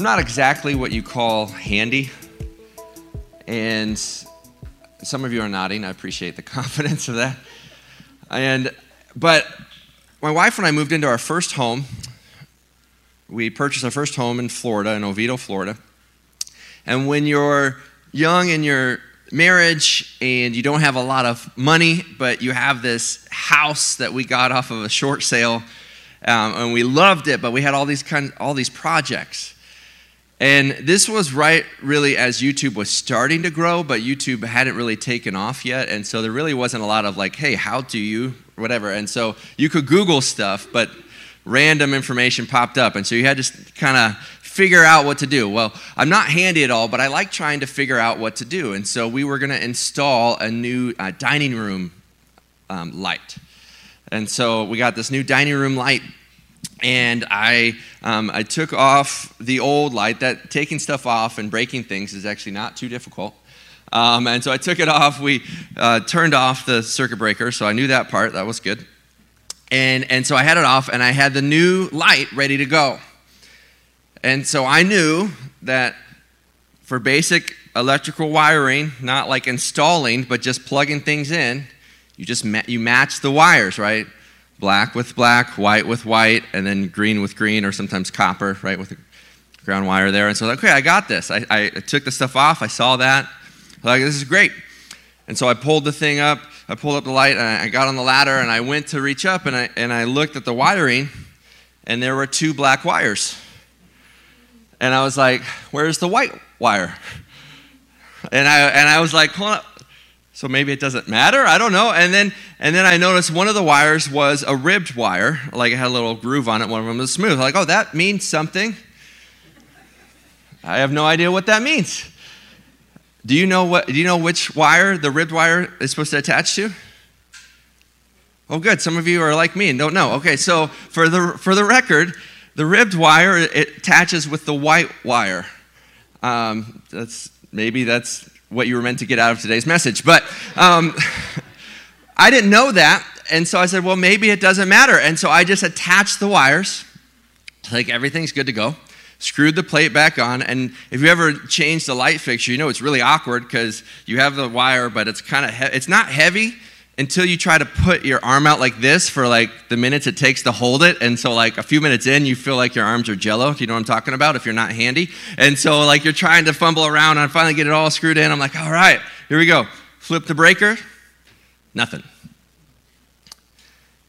I'm not exactly what you call handy. And some of you are nodding. I appreciate the confidence of that. And but my wife and I moved into our first home. We purchased our first home in Florida, in Oviedo, Florida. And when you're young in your marriage and you don't have a lot of money, but you have this house that we got off of a short sale, um, and we loved it, but we had all these kind, all these projects. And this was right really as YouTube was starting to grow, but YouTube hadn't really taken off yet. And so there really wasn't a lot of like, hey, how do you, whatever. And so you could Google stuff, but random information popped up. And so you had to kind of figure out what to do. Well, I'm not handy at all, but I like trying to figure out what to do. And so we were going to install a new uh, dining room um, light. And so we got this new dining room light and I, um, I took off the old light. That taking stuff off and breaking things is actually not too difficult. Um, and so I took it off. We uh, turned off the circuit breaker, so I knew that part. That was good. And, and so I had it off, and I had the new light ready to go. And so I knew that for basic electrical wiring, not like installing, but just plugging things in, you just ma- you match the wires, right? Black with black, white with white, and then green with green, or sometimes copper, right, with the ground wire there. And so, like, okay, I got this. I, I took the stuff off. I saw that. I like, this is great. And so I pulled the thing up. I pulled up the light, and I got on the ladder, and I went to reach up, and I, and I looked at the wiring, and there were two black wires. And I was like, where's the white wire? And I, and I was like. So maybe it doesn't matter. I don't know. And then and then I noticed one of the wires was a ribbed wire, like it had a little groove on it. One of them was smooth. Like, oh, that means something. I have no idea what that means. Do you know what? Do you know which wire the ribbed wire is supposed to attach to? Oh, good. Some of you are like me and don't know. Okay, so for the for the record, the ribbed wire it attaches with the white wire. Um, that's maybe that's what you were meant to get out of today's message. But um, I didn't know that. And so I said, well, maybe it doesn't matter. And so I just attached the wires, like everything's good to go, screwed the plate back on. And if you ever change the light fixture, you know it's really awkward because you have the wire, but it's kind of, he- it's not heavy until you try to put your arm out like this for like the minutes it takes to hold it. And so, like a few minutes in, you feel like your arms are jello. You know what I'm talking about? If you're not handy. And so, like, you're trying to fumble around and I finally get it all screwed in. I'm like, all right, here we go. Flip the breaker, nothing.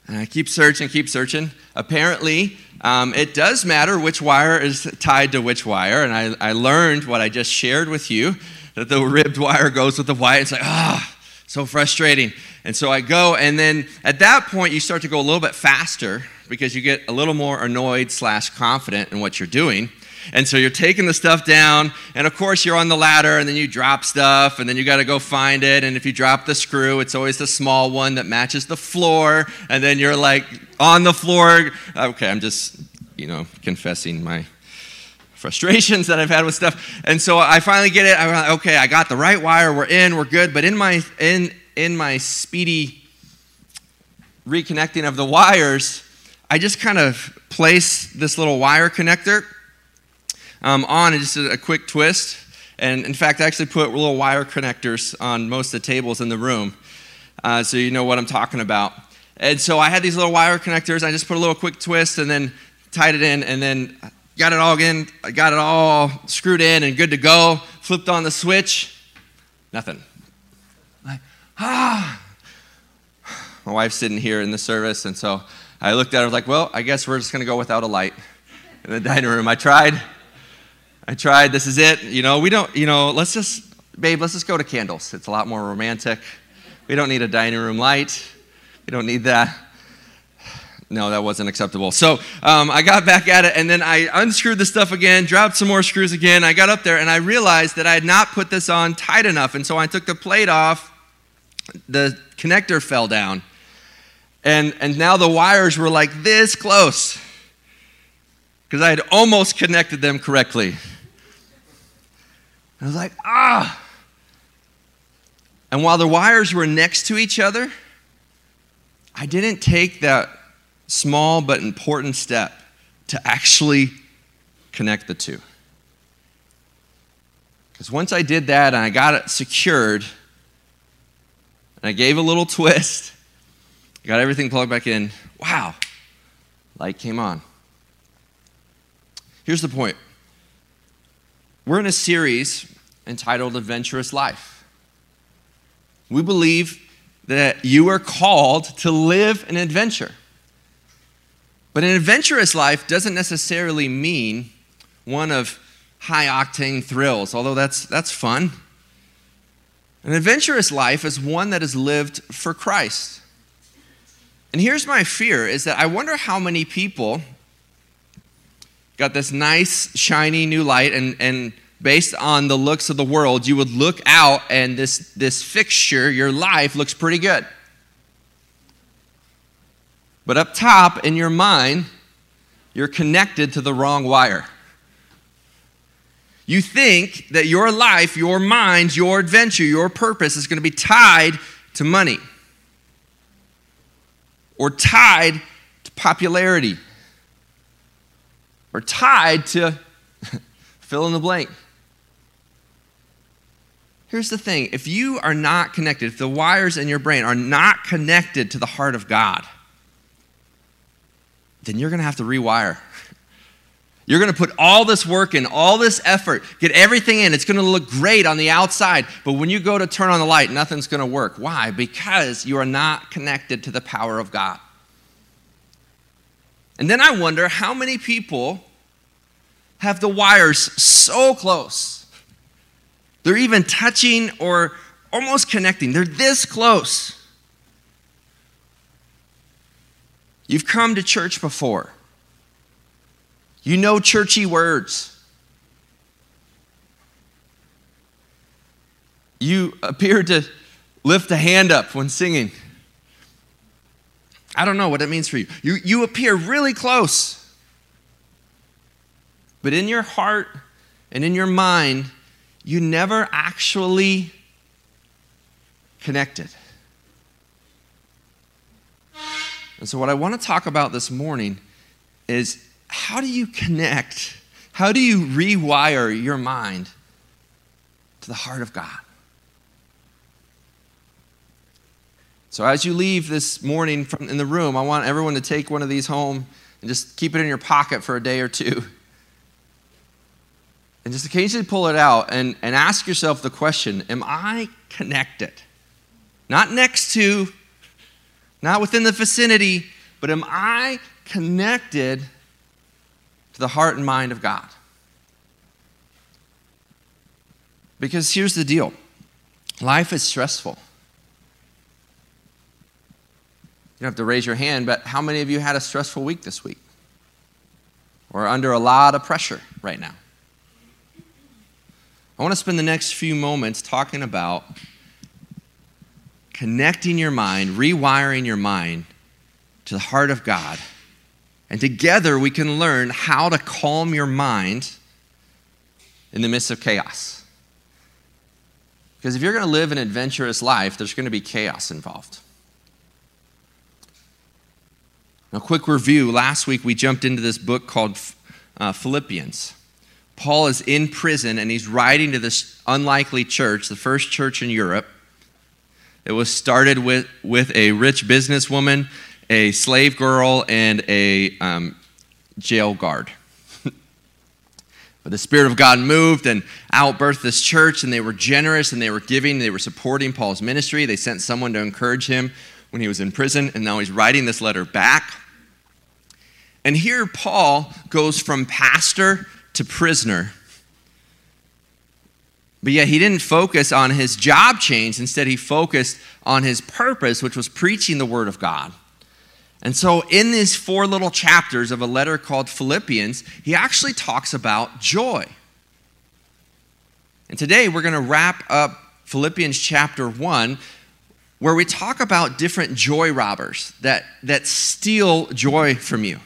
And I keep searching, keep searching. Apparently, um, it does matter which wire is tied to which wire. And I, I learned what I just shared with you that the ribbed wire goes with the white. It's like, ah. So frustrating. And so I go, and then at that point, you start to go a little bit faster because you get a little more annoyed slash confident in what you're doing. And so you're taking the stuff down, and of course, you're on the ladder, and then you drop stuff, and then you got to go find it. And if you drop the screw, it's always the small one that matches the floor, and then you're like on the floor. Okay, I'm just, you know, confessing my frustrations that I've had with stuff. And so I finally get it. I'm like, okay, I got the right wire. We're in. We're good. But in my in in my speedy reconnecting of the wires, I just kind of place this little wire connector um, on and just a, a quick twist. And in fact, I actually put little wire connectors on most of the tables in the room, uh, so you know what I'm talking about. And so I had these little wire connectors. I just put a little quick twist and then tied it in, and then got it all in, I got it all screwed in and good to go. Flipped on the switch, nothing. Like, ah. My wife's sitting here in the service, and so I looked at her, like, well, I guess we're just gonna go without a light in the dining room. I tried. I tried, this is it. You know, we don't, you know, let's just, babe, let's just go to candles. It's a lot more romantic. We don't need a dining room light. We don't need that. No, that wasn't acceptable. So um, I got back at it, and then I unscrewed the stuff again, dropped some more screws again. I got up there, and I realized that I had not put this on tight enough. And so I took the plate off, the connector fell down. And, and now the wires were like this close because I had almost connected them correctly. I was like, ah. And while the wires were next to each other, I didn't take that small but important step to actually connect the two. Because once I did that and I got it secured, and I gave a little twist, got everything plugged back in, wow, light came on. Here's the point we're in a series entitled Adventurous Life. We believe that you are called to live an adventure. But an adventurous life doesn't necessarily mean one of high octane thrills, although that's, that's fun. An adventurous life is one that is lived for Christ. And here's my fear is that I wonder how many people got this nice, shiny new light, and, and based on the looks of the world, you would look out and this, this fixture, your life, looks pretty good. But up top in your mind, you're connected to the wrong wire. You think that your life, your mind, your adventure, your purpose is going to be tied to money or tied to popularity or tied to fill in the blank. Here's the thing if you are not connected, if the wires in your brain are not connected to the heart of God, then you're going to have to rewire. You're going to put all this work in, all this effort, get everything in. It's going to look great on the outside, but when you go to turn on the light, nothing's going to work. Why? Because you are not connected to the power of God. And then I wonder how many people have the wires so close they're even touching or almost connecting. They're this close. You've come to church before. You know churchy words. You appear to lift a hand up when singing. I don't know what it means for you. You, you appear really close. But in your heart and in your mind, you never actually connected. And so, what I want to talk about this morning is how do you connect? How do you rewire your mind to the heart of God? So, as you leave this morning from in the room, I want everyone to take one of these home and just keep it in your pocket for a day or two and just occasionally pull it out and, and ask yourself the question Am I connected? Not next to, not within the vicinity, but am I connected to the heart and mind of God? Because here's the deal life is stressful. You don't have to raise your hand, but how many of you had a stressful week this week? Or under a lot of pressure right now? I want to spend the next few moments talking about connecting your mind, rewiring your mind to the heart of God. And together we can learn how to calm your mind in the midst of chaos. Because if you're going to live an adventurous life, there's going to be chaos involved. A quick review last week we jumped into this book called uh, Philippians. Paul is in prison and he's writing to this unlikely church, the first church in Europe. It was started with, with a rich businesswoman, a slave girl, and a um, jail guard. but the Spirit of God moved and outbirthed this church, and they were generous and they were giving, they were supporting Paul's ministry. They sent someone to encourage him when he was in prison, and now he's writing this letter back. And here, Paul goes from pastor to prisoner. But yet he didn't focus on his job change. Instead, he focused on his purpose, which was preaching the word of God. And so, in these four little chapters of a letter called Philippians, he actually talks about joy. And today we're going to wrap up Philippians chapter 1, where we talk about different joy robbers that, that steal joy from you.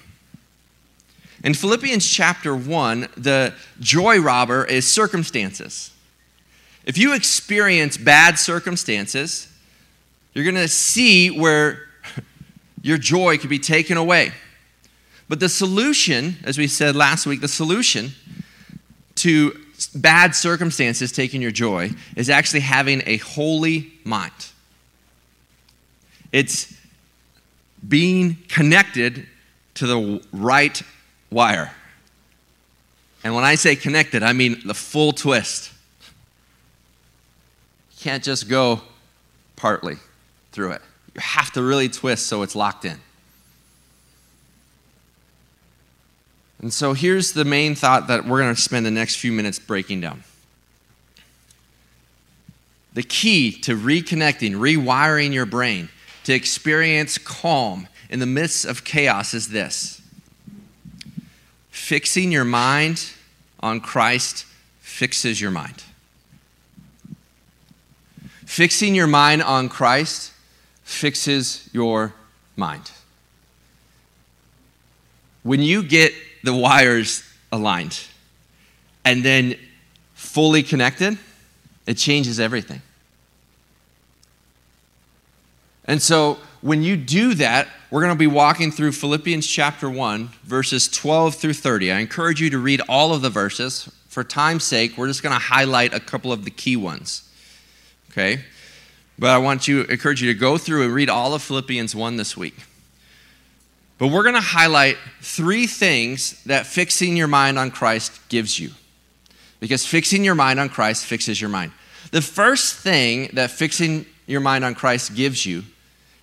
In Philippians chapter 1, the joy robber is circumstances. If you experience bad circumstances, you're going to see where your joy could be taken away. But the solution, as we said last week, the solution to bad circumstances taking your joy is actually having a holy mind. It's being connected to the right wire. And when I say connected, I mean the full twist. Can't just go partly through it. You have to really twist so it's locked in. And so here's the main thought that we're going to spend the next few minutes breaking down. The key to reconnecting, rewiring your brain to experience calm in the midst of chaos is this fixing your mind on Christ fixes your mind. Fixing your mind on Christ fixes your mind. When you get the wires aligned and then fully connected, it changes everything. And so when you do that, we're going to be walking through Philippians chapter 1, verses 12 through 30. I encourage you to read all of the verses. For time's sake, we're just going to highlight a couple of the key ones. Okay? But I want you encourage you to go through and read all of Philippians 1 this week. But we're going to highlight three things that fixing your mind on Christ gives you. Because fixing your mind on Christ fixes your mind. The first thing that fixing your mind on Christ gives you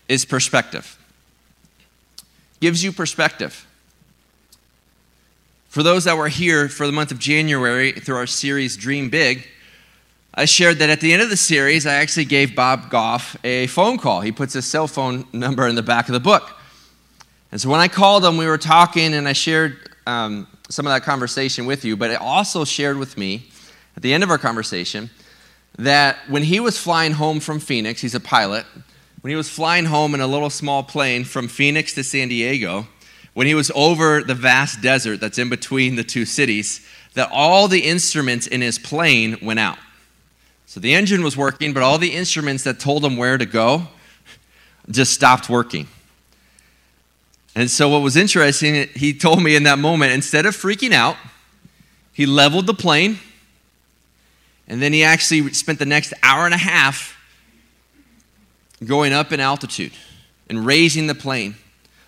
is perspective. Gives you perspective. For those that were here for the month of January through our series Dream Big, I shared that at the end of the series, I actually gave Bob Goff a phone call. He puts his cell phone number in the back of the book. And so when I called him, we were talking, and I shared um, some of that conversation with you, but it also shared with me at the end of our conversation that when he was flying home from Phoenix, he's a pilot, when he was flying home in a little small plane from Phoenix to San Diego, when he was over the vast desert that's in between the two cities, that all the instruments in his plane went out. So the engine was working, but all the instruments that told him where to go just stopped working. And so, what was interesting, he told me in that moment, instead of freaking out, he leveled the plane, and then he actually spent the next hour and a half going up in altitude and raising the plane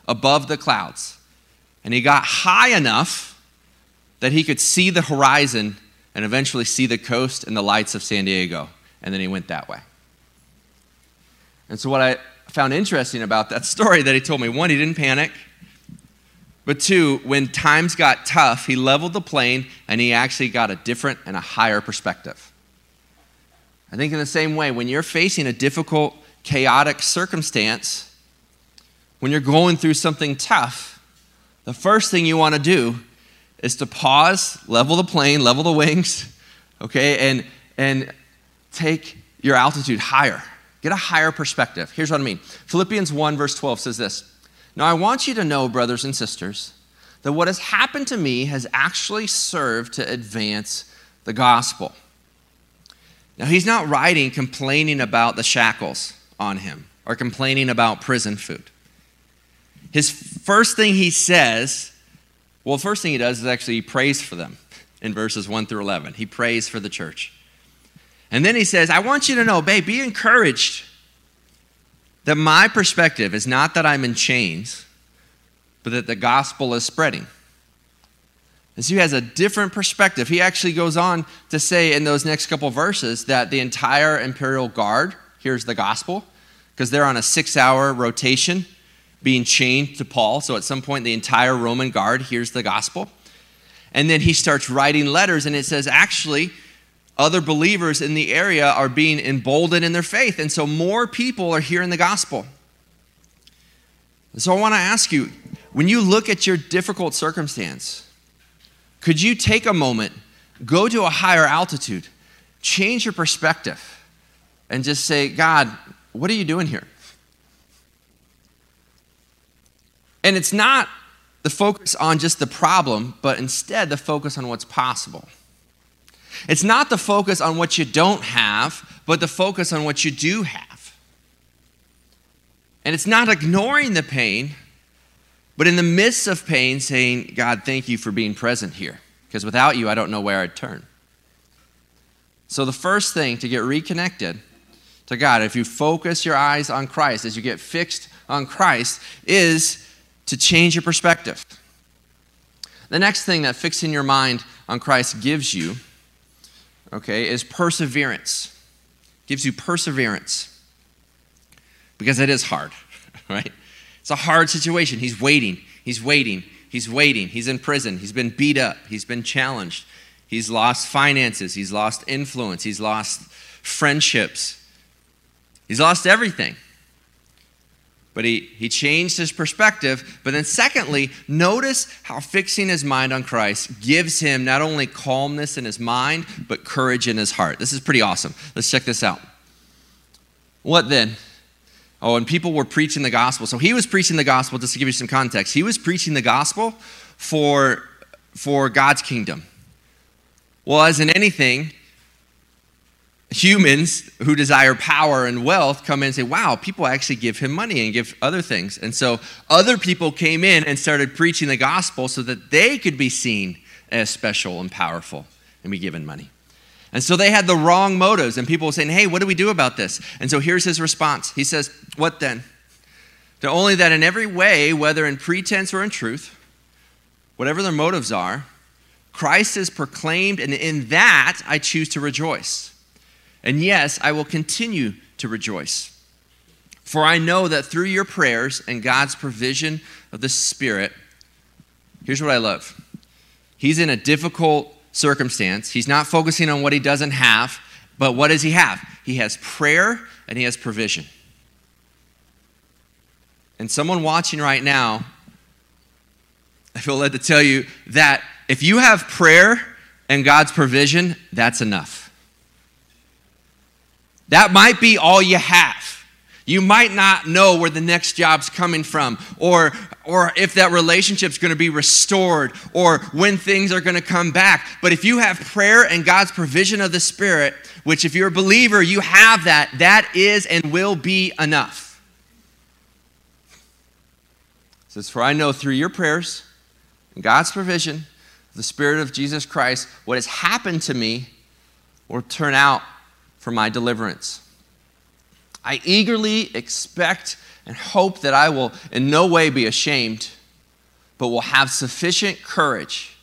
above the clouds. And he got high enough that he could see the horizon and eventually see the coast and the lights of San Diego. And then he went that way. And so, what I found interesting about that story that he told me one, he didn't panic. But two, when times got tough, he leveled the plane and he actually got a different and a higher perspective. I think, in the same way, when you're facing a difficult, chaotic circumstance, when you're going through something tough, the first thing you want to do is to pause, level the plane, level the wings, okay, and, and take your altitude higher. Get a higher perspective. Here's what I mean Philippians 1, verse 12 says this Now I want you to know, brothers and sisters, that what has happened to me has actually served to advance the gospel. Now, he's not writing complaining about the shackles on him or complaining about prison food. His first thing he says, well, the first thing he does is actually he prays for them in verses 1 through 11. He prays for the church. And then he says, I want you to know, babe, be encouraged that my perspective is not that I'm in chains, but that the gospel is spreading. And so he has a different perspective. He actually goes on to say in those next couple verses that the entire imperial guard hears the gospel because they're on a six hour rotation being chained to Paul. So at some point, the entire Roman guard hears the gospel. And then he starts writing letters, and it says, actually, other believers in the area are being emboldened in their faith. And so more people are hearing the gospel. So I want to ask you when you look at your difficult circumstance, could you take a moment, go to a higher altitude, change your perspective, and just say, God, what are you doing here? And it's not the focus on just the problem, but instead the focus on what's possible. It's not the focus on what you don't have, but the focus on what you do have. And it's not ignoring the pain, but in the midst of pain, saying, God, thank you for being present here. Because without you, I don't know where I'd turn. So, the first thing to get reconnected to God, if you focus your eyes on Christ, as you get fixed on Christ, is to change your perspective. The next thing that fixing your mind on Christ gives you, okay, is perseverance. Gives you perseverance. Because it is hard, right? It's a hard situation. He's waiting. He's waiting. He's waiting. He's in prison. He's been beat up. He's been challenged. He's lost finances. He's lost influence. He's lost friendships. He's lost everything. But he, he changed his perspective. But then, secondly, notice how fixing his mind on Christ gives him not only calmness in his mind, but courage in his heart. This is pretty awesome. Let's check this out. What then? Oh, and people were preaching the gospel. So he was preaching the gospel, just to give you some context. He was preaching the gospel for, for God's kingdom. Well, as in anything, humans who desire power and wealth come in and say, wow, people actually give him money and give other things. And so other people came in and started preaching the gospel so that they could be seen as special and powerful and be given money. And so they had the wrong motives, and people were saying, hey, what do we do about this? And so here's his response He says, What then? Only that in every way, whether in pretense or in truth, whatever their motives are, Christ is proclaimed, and in that I choose to rejoice. And yes, I will continue to rejoice. For I know that through your prayers and God's provision of the Spirit, here's what I love. He's in a difficult circumstance. He's not focusing on what he doesn't have, but what does he have? He has prayer and he has provision. And someone watching right now, I feel led to tell you that if you have prayer and God's provision, that's enough. That might be all you have. You might not know where the next job's coming from, or, or if that relationship's gonna be restored, or when things are gonna come back. But if you have prayer and God's provision of the Spirit, which if you're a believer, you have that, that is and will be enough. It says, For I know through your prayers and God's provision, the Spirit of Jesus Christ, what has happened to me will turn out for my deliverance. I eagerly expect and hope that I will in no way be ashamed, but will have sufficient courage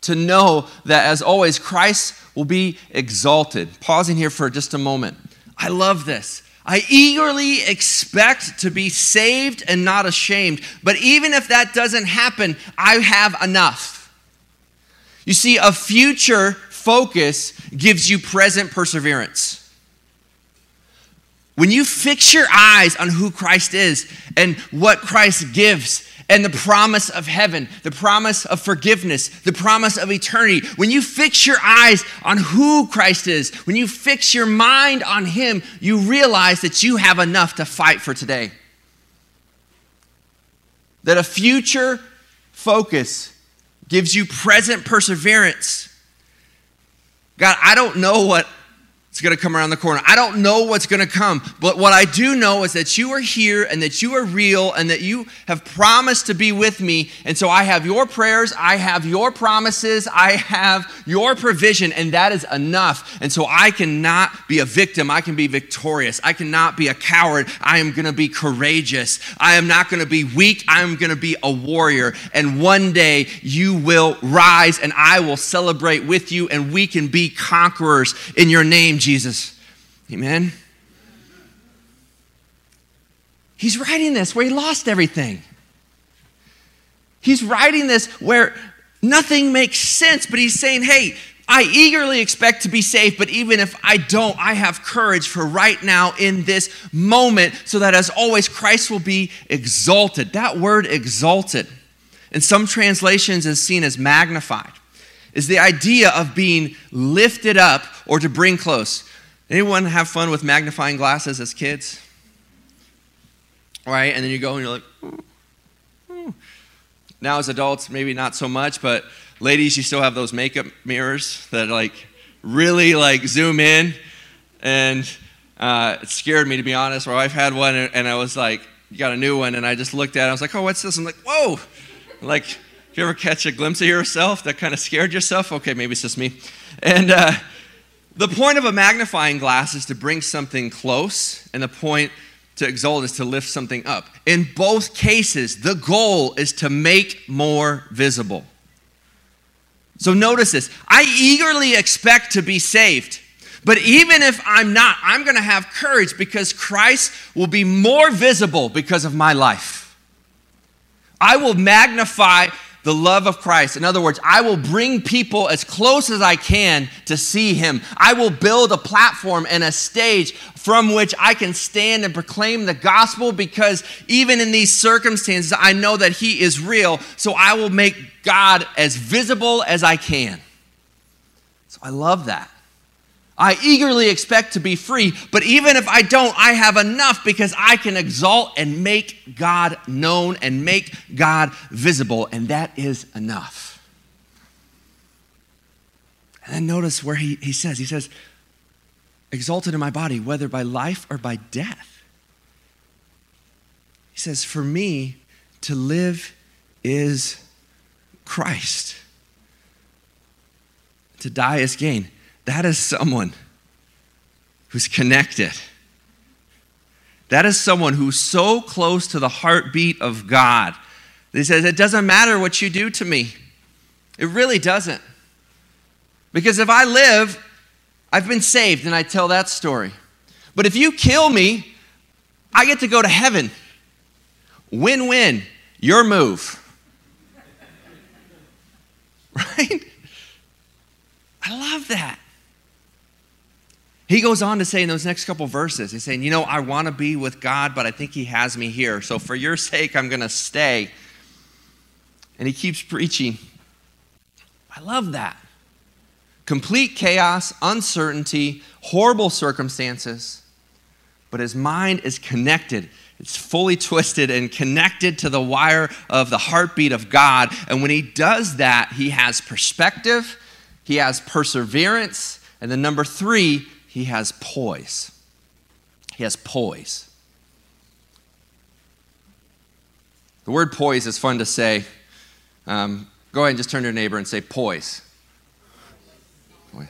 to know that, as always, Christ will be exalted. Pausing here for just a moment. I love this. I eagerly expect to be saved and not ashamed. But even if that doesn't happen, I have enough. You see, a future focus gives you present perseverance. When you fix your eyes on who Christ is and what Christ gives, and the promise of heaven, the promise of forgiveness, the promise of eternity, when you fix your eyes on who Christ is, when you fix your mind on Him, you realize that you have enough to fight for today. That a future focus gives you present perseverance. God, I don't know what it's going to come around the corner. I don't know what's going to come, but what I do know is that you are here and that you are real and that you have promised to be with me. And so I have your prayers, I have your promises, I have your provision, and that is enough. And so I cannot be a victim, I can be victorious. I cannot be a coward, I am going to be courageous. I am not going to be weak, I am going to be a warrior. And one day you will rise and I will celebrate with you, and we can be conquerors in your name. Jesus. Amen. He's writing this where he lost everything. He's writing this where nothing makes sense, but he's saying, hey, I eagerly expect to be saved, but even if I don't, I have courage for right now in this moment, so that as always, Christ will be exalted. That word exalted, in some translations, is seen as magnified is the idea of being lifted up or to bring close. Anyone have fun with magnifying glasses as kids? Right, and then you go and you're like, ooh, ooh. now as adults, maybe not so much, but ladies, you still have those makeup mirrors that like really like zoom in, and uh, it scared me to be honest. My wife had one, and I was like, "You got a new one," and I just looked at it. I was like, "Oh, what's this?" I'm like, "Whoa!" Like you ever catch a glimpse of yourself that kind of scared yourself? Okay, maybe it's just me. And uh, The point of a magnifying glass is to bring something close, and the point to exalt is to lift something up. In both cases, the goal is to make more visible. So notice this I eagerly expect to be saved. But even if I'm not, I'm going to have courage because Christ will be more visible because of my life. I will magnify the love of Christ. In other words, I will bring people as close as I can to see him. I will build a platform and a stage from which I can stand and proclaim the gospel because even in these circumstances, I know that he is real. So I will make God as visible as I can. So I love that. I eagerly expect to be free, but even if I don't, I have enough because I can exalt and make God known and make God visible, and that is enough. And then notice where he, he says, he says, exalted in my body, whether by life or by death. He says, for me to live is Christ, to die is gain. That is someone who's connected. That is someone who's so close to the heartbeat of God. He says, It doesn't matter what you do to me. It really doesn't. Because if I live, I've been saved and I tell that story. But if you kill me, I get to go to heaven. Win win, your move. Right? I love that. He goes on to say in those next couple verses, he's saying, You know, I want to be with God, but I think He has me here. So for your sake, I'm going to stay. And he keeps preaching. I love that. Complete chaos, uncertainty, horrible circumstances, but his mind is connected. It's fully twisted and connected to the wire of the heartbeat of God. And when he does that, he has perspective, he has perseverance, and then number three, he has poise. He has poise. The word poise is fun to say. Um, go ahead and just turn to your neighbor and say poise. poise.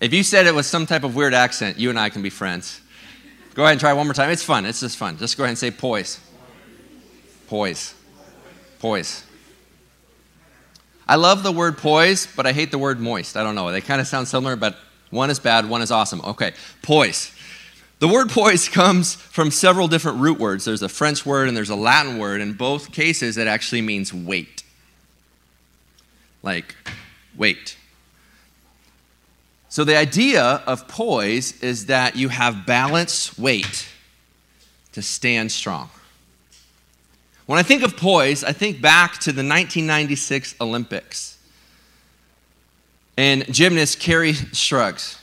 If you said it with some type of weird accent, you and I can be friends. Go ahead and try one more time. It's fun. It's just fun. Just go ahead and say poise. Poise. Poise. I love the word poise, but I hate the word moist. I don't know. They kind of sound similar, but one is bad, one is awesome. Okay, poise. The word poise comes from several different root words. There's a French word and there's a Latin word. In both cases, it actually means weight. Like, weight. So the idea of poise is that you have balance, weight to stand strong. When I think of poise, I think back to the 1996 Olympics and gymnast Kerri Strug.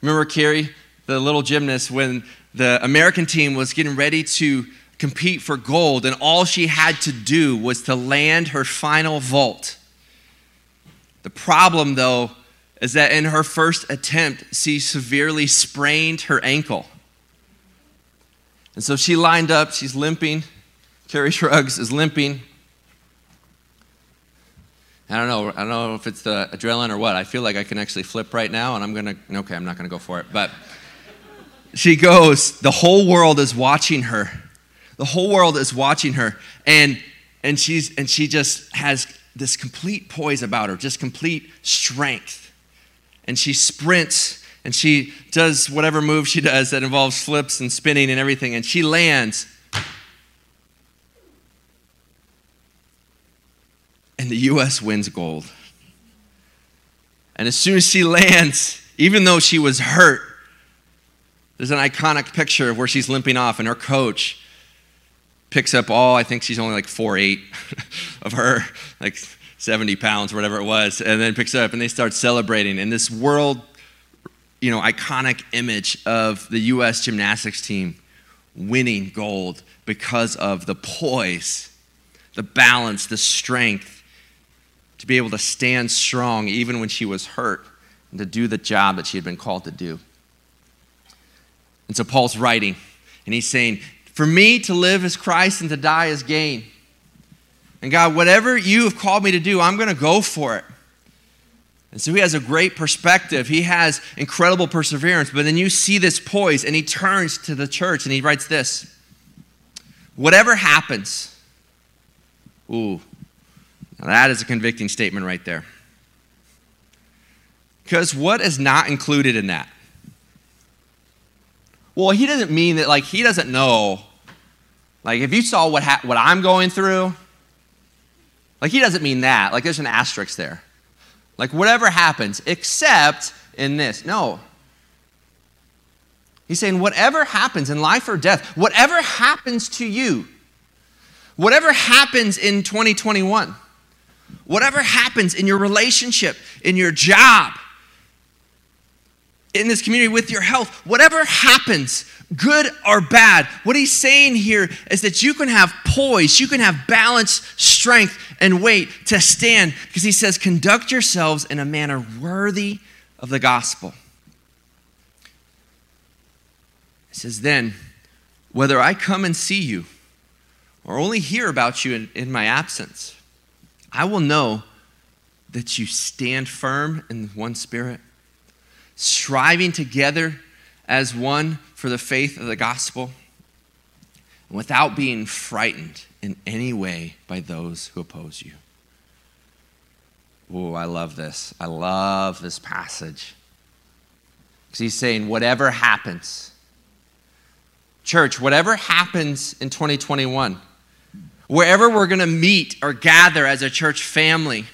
Remember Kerri, the little gymnast, when the American team was getting ready to compete for gold, and all she had to do was to land her final vault. The problem, though, is that in her first attempt, she severely sprained her ankle. And so she lined up, she's limping. Kerri Strug is limping. I don't know. I don't know if it's the adrenaline or what. I feel like I can actually flip right now, and I'm gonna. Okay, I'm not gonna go for it. But she goes. The whole world is watching her. The whole world is watching her, and and she's and she just has this complete poise about her, just complete strength, and she sprints and she does whatever move she does that involves flips and spinning and everything, and she lands and the U.S. wins gold. And as soon as she lands, even though she was hurt, there's an iconic picture of where she's limping off, and her coach picks up all, I think she's only like 4'8 of her, like 70 pounds, whatever it was, and then picks up, and they start celebrating. And this world, you know, iconic image of the U.S. gymnastics team winning gold because of the poise, the balance, the strength, to be able to stand strong even when she was hurt and to do the job that she had been called to do. And so Paul's writing, and he's saying, For me to live is Christ and to die is gain. And God, whatever you have called me to do, I'm going to go for it. And so he has a great perspective. He has incredible perseverance. But then you see this poise, and he turns to the church and he writes this Whatever happens, ooh, that is a convicting statement right there. Because what is not included in that? Well, he doesn't mean that, like, he doesn't know. Like, if you saw what, ha- what I'm going through, like, he doesn't mean that. Like, there's an asterisk there. Like, whatever happens, except in this. No. He's saying, whatever happens in life or death, whatever happens to you, whatever happens in 2021, whatever happens in your relationship, in your job, in this community with your health, whatever happens, good or bad, what he's saying here is that you can have poise, you can have balance, strength, and weight to stand because he says, conduct yourselves in a manner worthy of the gospel. He says, then, whether I come and see you or only hear about you in, in my absence, I will know that you stand firm in one spirit striving together as one for the faith of the gospel, without being frightened in any way by those who oppose you. Oh, I love this. I love this passage. Because he's saying, whatever happens, church, whatever happens in 2021, wherever we're going to meet or gather as a church family,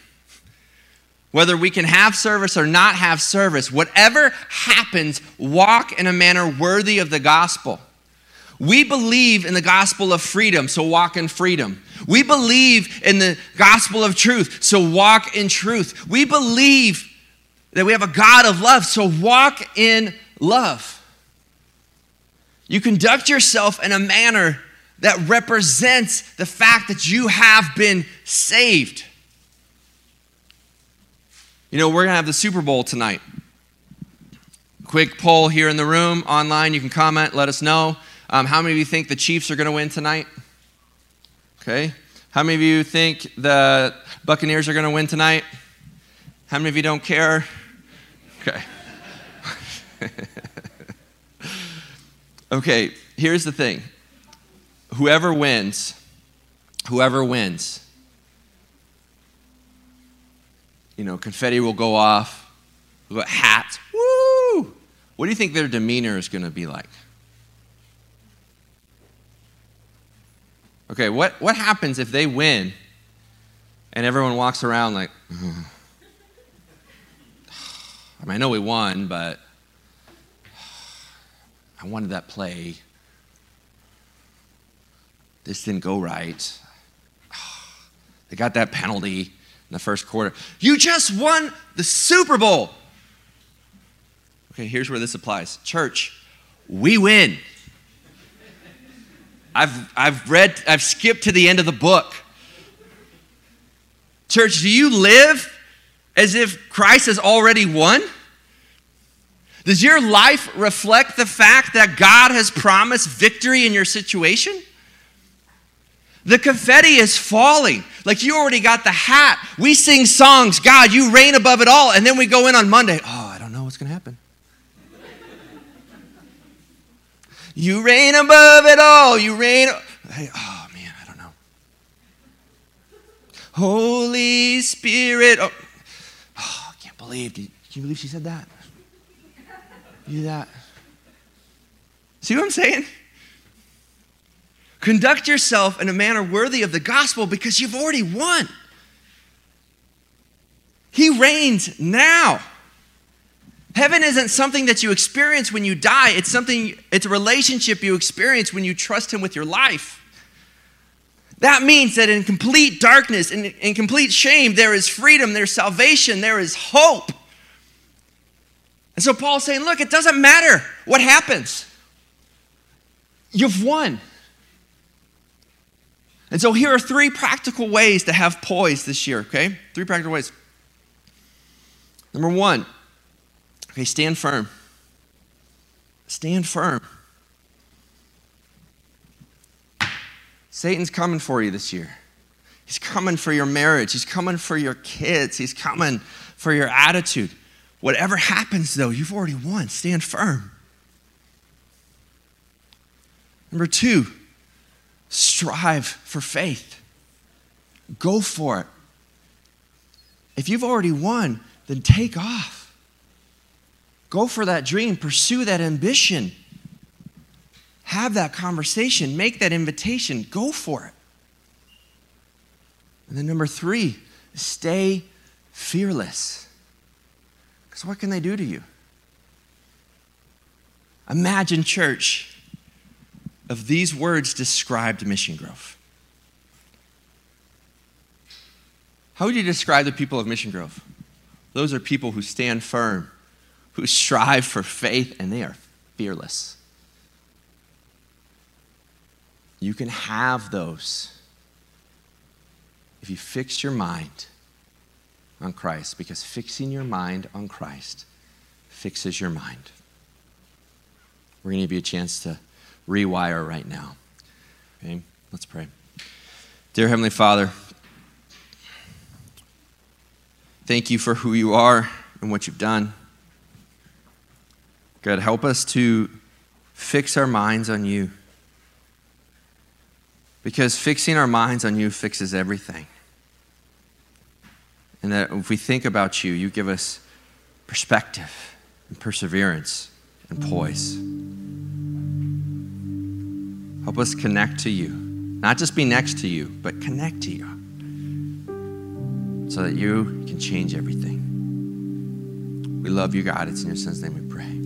whether we can have service or not have service, whatever happens, walk in a manner worthy of the gospel. We believe in the gospel of freedom, so walk in freedom. We believe in the gospel of truth, so walk in truth. We believe that we have a God of love, so walk in love. You conduct yourself in a manner that represents the fact that you have been saved. You know, we're going to have the Super Bowl tonight. Quick poll here in the room, online. You can comment, let us know. Um, how many of you think the Chiefs are going to win tonight? Okay. How many of you think the Buccaneers are going to win tonight? How many of you don't care? Okay. okay, here's the thing whoever wins, whoever wins, you know, confetti will go off, hats, woo! What do you think their demeanor is going to be like? Okay, what, what happens if they win and everyone walks around like, I, mean, I know we won, but I wanted that play. This didn't go right. They got that penalty in the first quarter. You just won the Super Bowl. Okay, here's where this applies. Church, we win. I've, I've read, I've skipped to the end of the book. Church, do you live as if Christ has already won? Does your life reflect the fact that God has promised victory in your situation? The confetti is falling. Like you already got the hat. We sing songs, God, you reign above it all. And then we go in on Monday, oh, I don't know what's going to happen. you reign above it all. You reign. Hey, oh, man, I don't know. Holy Spirit. Oh, oh I can't believe. Can you believe she said that? You that. See what I'm saying? Conduct yourself in a manner worthy of the gospel because you've already won. He reigns now. Heaven isn't something that you experience when you die, it's something, it's a relationship you experience when you trust Him with your life. That means that in complete darkness, in, in complete shame, there is freedom, there's salvation, there is hope. And so Paul's saying, look, it doesn't matter what happens, you've won. And so here are three practical ways to have poise this year, okay? Three practical ways. Number one, okay, stand firm. Stand firm. Satan's coming for you this year. He's coming for your marriage. He's coming for your kids. He's coming for your attitude. Whatever happens, though, you've already won. Stand firm. Number two, strive for faith. Go for it. If you've already won, then take off. Go for that dream, pursue that ambition. Have that conversation, make that invitation, go for it. And then number three, stay fearless. Because what can they do to you? Imagine, church, of these words described Mission Grove. How would you describe the people of Mission Grove? Those are people who stand firm, who strive for faith, and they are fearless. You can have those if you fix your mind on Christ, because fixing your mind on Christ fixes your mind. We're going to give you a chance to rewire right now. Okay, let's pray. Dear Heavenly Father, thank you for who you are and what you've done. God, help us to fix our minds on you. Because fixing our minds on you fixes everything. And that if we think about you, you give us perspective and perseverance and poise. Help us connect to you. Not just be next to you, but connect to you so that you can change everything. We love you, God. It's in your son's name we pray.